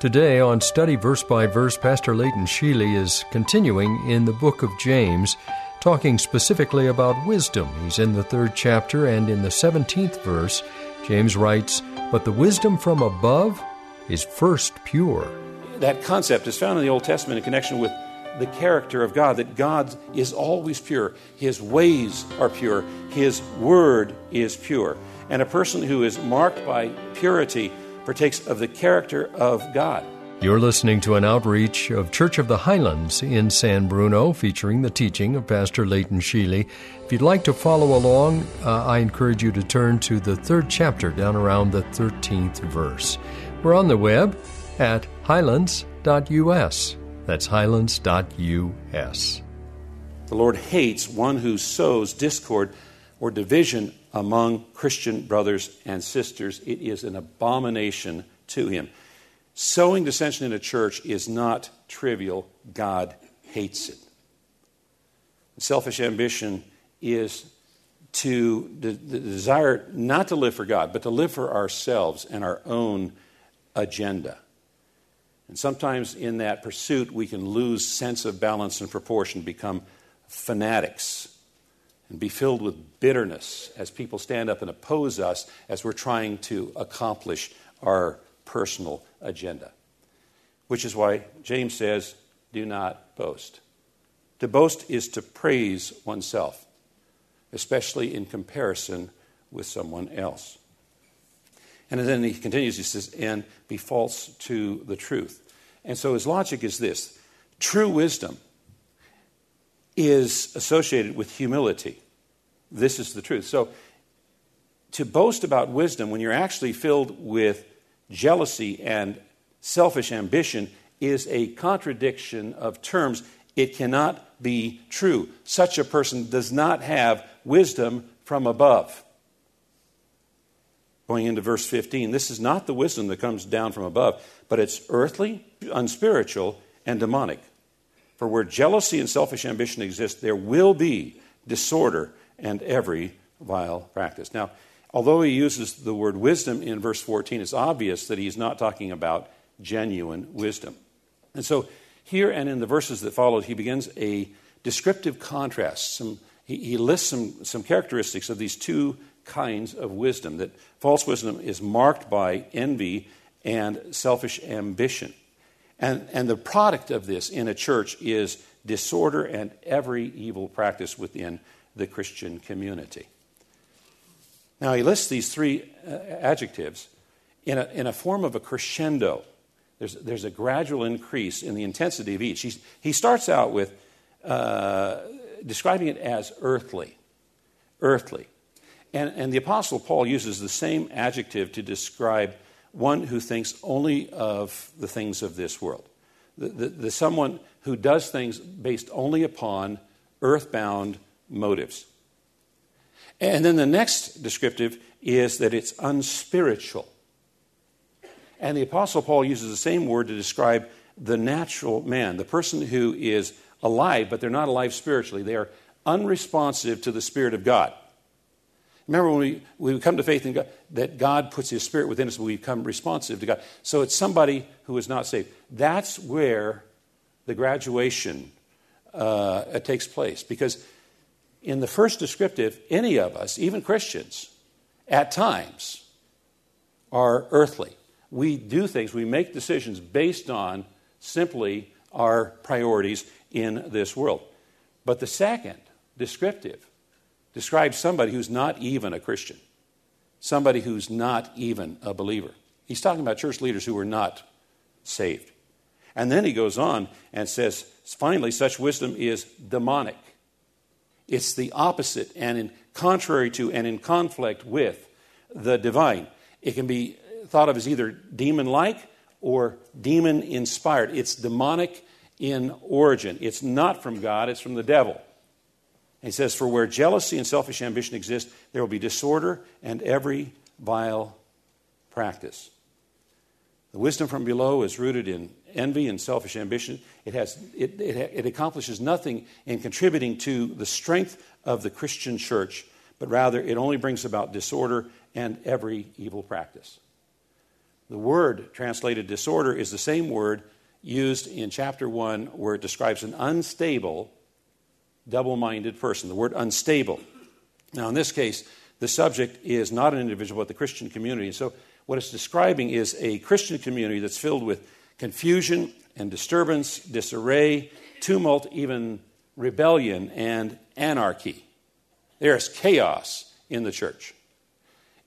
Today, on Study Verse by Verse, Pastor Leighton Sheely is continuing in the book of James, talking specifically about wisdom. He's in the third chapter, and in the 17th verse, James writes, But the wisdom from above is first pure. That concept is found in the Old Testament in connection with the character of God, that God is always pure. His ways are pure. His word is pure. And a person who is marked by purity partakes of the character of God. You're listening to an outreach of Church of the Highlands in San Bruno, featuring the teaching of Pastor Leighton Sheely. If you'd like to follow along, uh, I encourage you to turn to the third chapter, down around the 13th verse. We're on the web at highlands.us. That's highlands.us. The Lord hates one who sows discord or division among Christian brothers and sisters. It is an abomination to him. Sowing dissension in a church is not trivial. God hates it. Selfish ambition is to the, the desire not to live for God, but to live for ourselves and our own agenda. And sometimes in that pursuit, we can lose sense of balance and proportion, become fanatics, and be filled with bitterness as people stand up and oppose us as we're trying to accomplish our personal agenda. Which is why James says, do not boast. To boast is to praise oneself, especially in comparison with someone else. And then he continues, he says, and be false to the truth. And so his logic is this true wisdom is associated with humility. This is the truth. So to boast about wisdom when you're actually filled with jealousy and selfish ambition is a contradiction of terms. It cannot be true. Such a person does not have wisdom from above. Going into verse 15, this is not the wisdom that comes down from above, but it's earthly, unspiritual, and demonic. For where jealousy and selfish ambition exist, there will be disorder and every vile practice. Now, although he uses the word wisdom in verse 14, it's obvious that he's not talking about genuine wisdom. And so, here and in the verses that followed, he begins a descriptive contrast. Some, he, he lists some, some characteristics of these two kinds of wisdom. That false wisdom is marked by envy and selfish ambition. And, and the product of this in a church is disorder and every evil practice within the Christian community. Now, he lists these three uh, adjectives in a, in a form of a crescendo. There's, there's a gradual increase in the intensity of each. He's, he starts out with uh, describing it as earthly. Earthly. And, and the Apostle Paul uses the same adjective to describe one who thinks only of the things of this world. The, the, the someone who does things based only upon earthbound motives. And then the next descriptive is that it's unspiritual. And the Apostle Paul uses the same word to describe the natural man, the person who is alive, but they're not alive spiritually. They are unresponsive to the Spirit of God. Remember when we, we come to faith in God, that God puts His Spirit within us, we become responsive to God. So it's somebody who is not saved. That's where the graduation uh, takes place. Because in the first descriptive, any of us, even Christians, at times are earthly. We do things, we make decisions based on simply our priorities in this world. But the second descriptive describes somebody who's not even a Christian, somebody who's not even a believer. He's talking about church leaders who were not saved. And then he goes on and says, finally, such wisdom is demonic. It's the opposite and in contrary to and in conflict with the divine. It can be thought of as either demon like or demon inspired. It's demonic in origin. It's not from God, it's from the devil. He says, For where jealousy and selfish ambition exist, there will be disorder and every vile practice. The wisdom from below is rooted in envy and selfish ambition. It, has, it, it, it, accomplishes nothing in contributing to the strength of the Christian church, but rather it only brings about disorder and every evil practice. The word translated disorder is the same word used in chapter 1 where it describes an unstable, double minded person. The word unstable. Now, in this case, the subject is not an individual, but the Christian community. So, what it's describing is a Christian community that's filled with confusion and disturbance, disarray, tumult, even rebellion and anarchy. There's chaos in the church.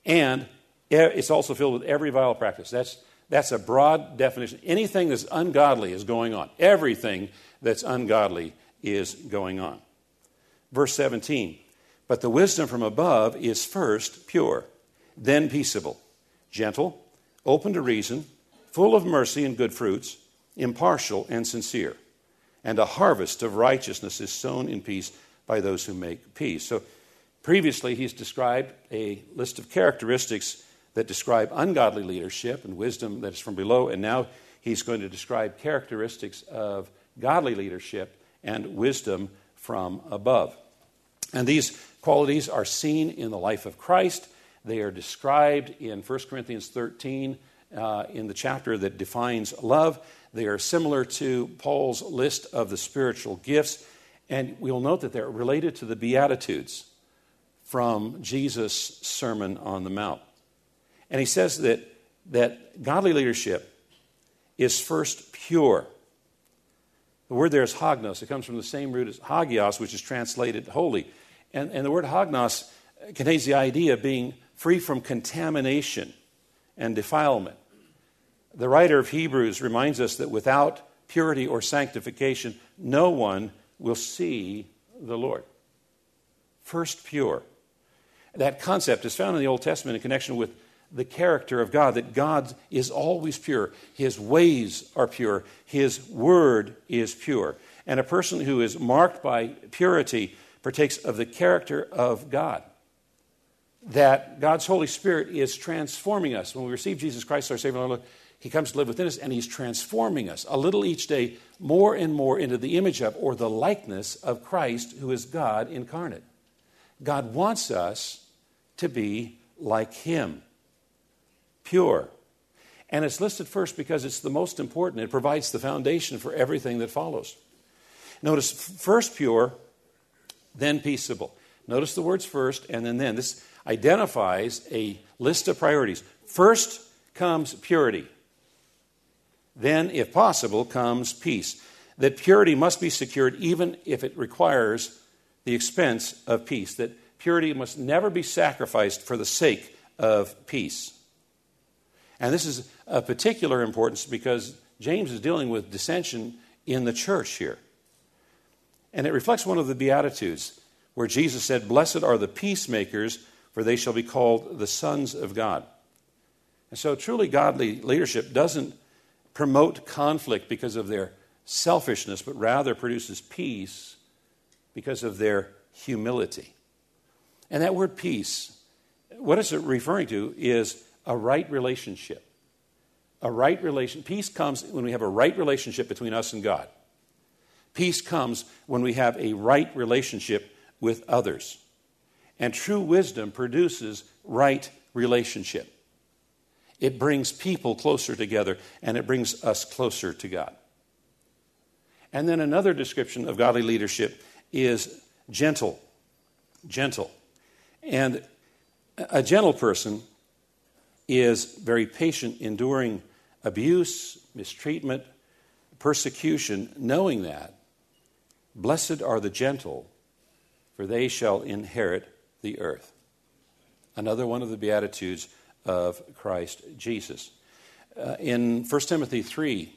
And it's also filled with every vile practice. That's, that's a broad definition. Anything that's ungodly is going on. Everything that's ungodly is going on. Verse 17 But the wisdom from above is first pure, then peaceable, gentle, open to reason, full of mercy and good fruits, impartial and sincere. And a harvest of righteousness is sown in peace by those who make peace. So previously, he's described a list of characteristics that describe ungodly leadership and wisdom that is from below, and now he's going to describe characteristics of godly leadership and wisdom from above. And these qualities are seen in the life of Christ. They are described in 1 Corinthians 13 uh, in the chapter that defines love. They are similar to Paul's list of the spiritual gifts. And we'll note that they're related to the Beatitudes from Jesus' Sermon on the Mount. And he says that, that godly leadership is first pure. The word there is hagnos. It comes from the same root as hagios, which is translated holy. And, and the word hagnos contains the idea of being free from contamination and defilement. The writer of Hebrews reminds us that without purity or sanctification, no one will see the Lord. First pure. That concept is found in the Old Testament in connection with the character of God, that God is always pure. His ways are pure. His word is pure. And a person who is marked by purity partakes of the character of God. That God's Holy Spirit is transforming us. When we receive Jesus Christ, our Savior and Lord, He comes to live within us and He's transforming us a little each day, more and more into the image of or the likeness of Christ, who is God incarnate. God wants us to be like Him pure. And it's listed first because it's the most important. It provides the foundation for everything that follows. Notice first pure, then peaceable. Notice the words first and then then. This identifies a list of priorities. First comes purity. Then, if possible, comes peace. That purity must be secured even if it requires the expense of peace. That purity must never be sacrificed for the sake of peace. And this is of particular importance because James is dealing with dissension in the church here. And it reflects one of the Beatitudes where Jesus said, Blessed are the peacemakers, for they shall be called the sons of God. And so, truly godly leadership doesn't promote conflict because of their selfishness, but rather produces peace because of their humility. And that word peace, what is it referring to is a right relationship. A right relation. Peace comes when we have a right relationship between us and God. Peace comes when we have a right relationship with others. And true wisdom produces right relationship. It brings people closer together and it brings us closer to God. And then another description of godly leadership is gentle. Gentle. And a gentle person is very patient, enduring abuse, mistreatment, persecution, knowing that. Blessed are the gentle, for they shall inherit the earth. Another one of the Beatitudes of Christ Jesus. Uh, in 1 Timothy 3,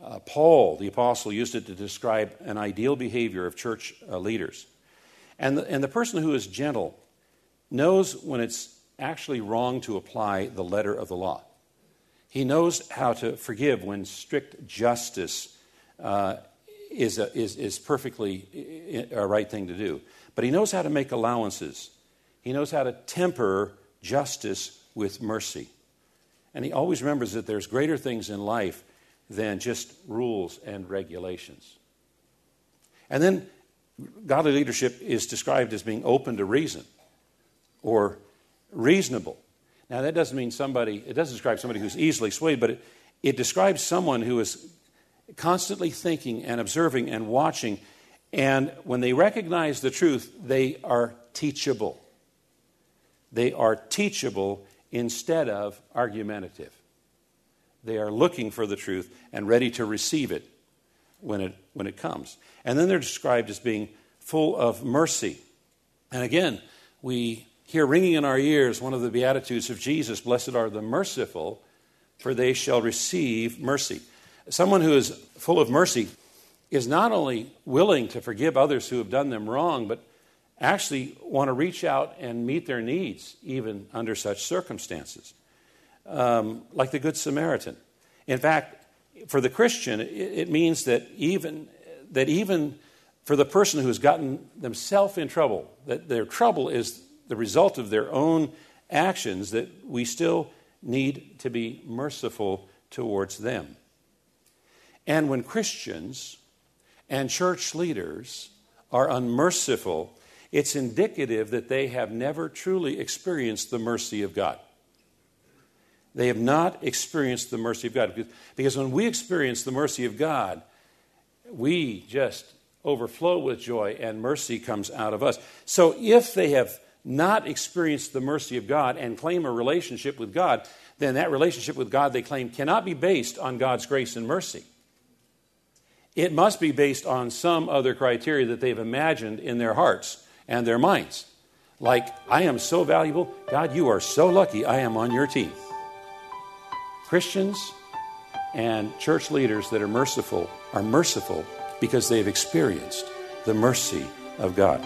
uh, Paul, the apostle, used it to describe an ideal behavior of church uh, leaders. And the, and the person who is gentle knows when it's actually wrong to apply the letter of the law. He knows how to forgive when strict justice uh, is, a, is, is perfectly a right thing to do. But he knows how to make allowances. He knows how to temper justice with mercy. And he always remembers that there's greater things in life than just rules and regulations. And then godly leadership is described as being open to reason or reasonable. Now, that doesn't mean somebody, it doesn't describe somebody who's easily swayed, but it, it describes someone who is constantly thinking and observing and watching. And when they recognize the truth, they are teachable. They are teachable instead of argumentative. They are looking for the truth and ready to receive it when it, when it comes. And then they're described as being full of mercy. And again, we hear ringing in our ears one of the Beatitudes of Jesus Blessed are the merciful, for they shall receive mercy. Someone who is full of mercy is not only willing to forgive others who have done them wrong, but actually want to reach out and meet their needs even under such circumstances, um, like the Good Samaritan. In fact, for the Christian, it, it means that even that even for the person who has gotten themselves in trouble, that their trouble is the result of their own actions, that we still need to be merciful towards them. And when Christians and church leaders are unmerciful, it's indicative that they have never truly experienced the mercy of God. They have not experienced the mercy of God. Because when we experience the mercy of God, we just overflow with joy and mercy comes out of us. So if they have not experienced the mercy of God and claim a relationship with God, then that relationship with God they claim cannot be based on God's grace and mercy it must be based on some other criteria that they've imagined in their hearts and their minds. Like, I am so valuable. God, you are so lucky I am on your team. Christians and church leaders that are merciful are merciful because they've experienced the mercy of God,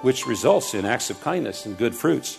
which results in acts of kindness and good fruits.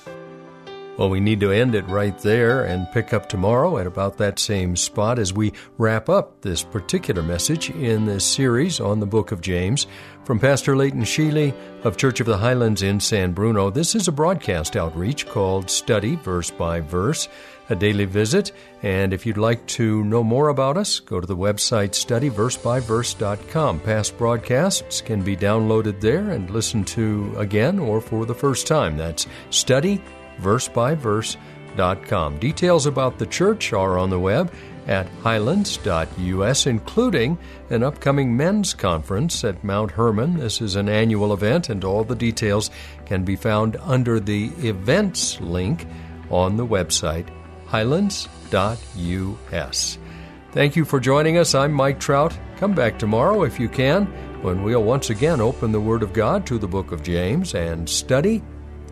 Well, we need to end it right there and pick up tomorrow at about that same spot as we wrap up this particular message in this series on the book of James. From Pastor Leighton Sheely of Church of the Highlands in San Bruno, this is a broadcast outreach called Study Verse by Verse, a daily visit. And if you'd like to know more about us, go to the website studyversebyverse.com. Past broadcasts can be downloaded there and listened to again or for the first time. That's study versebyverse.com. Details about the church are on the web at highlands.us, including an upcoming men's conference at Mount Hermon. This is an annual event, and all the details can be found under the events link on the website highlands.us. Thank you for joining us. I'm Mike Trout. Come back tomorrow if you can, when we'll once again open the Word of God to the book of James and study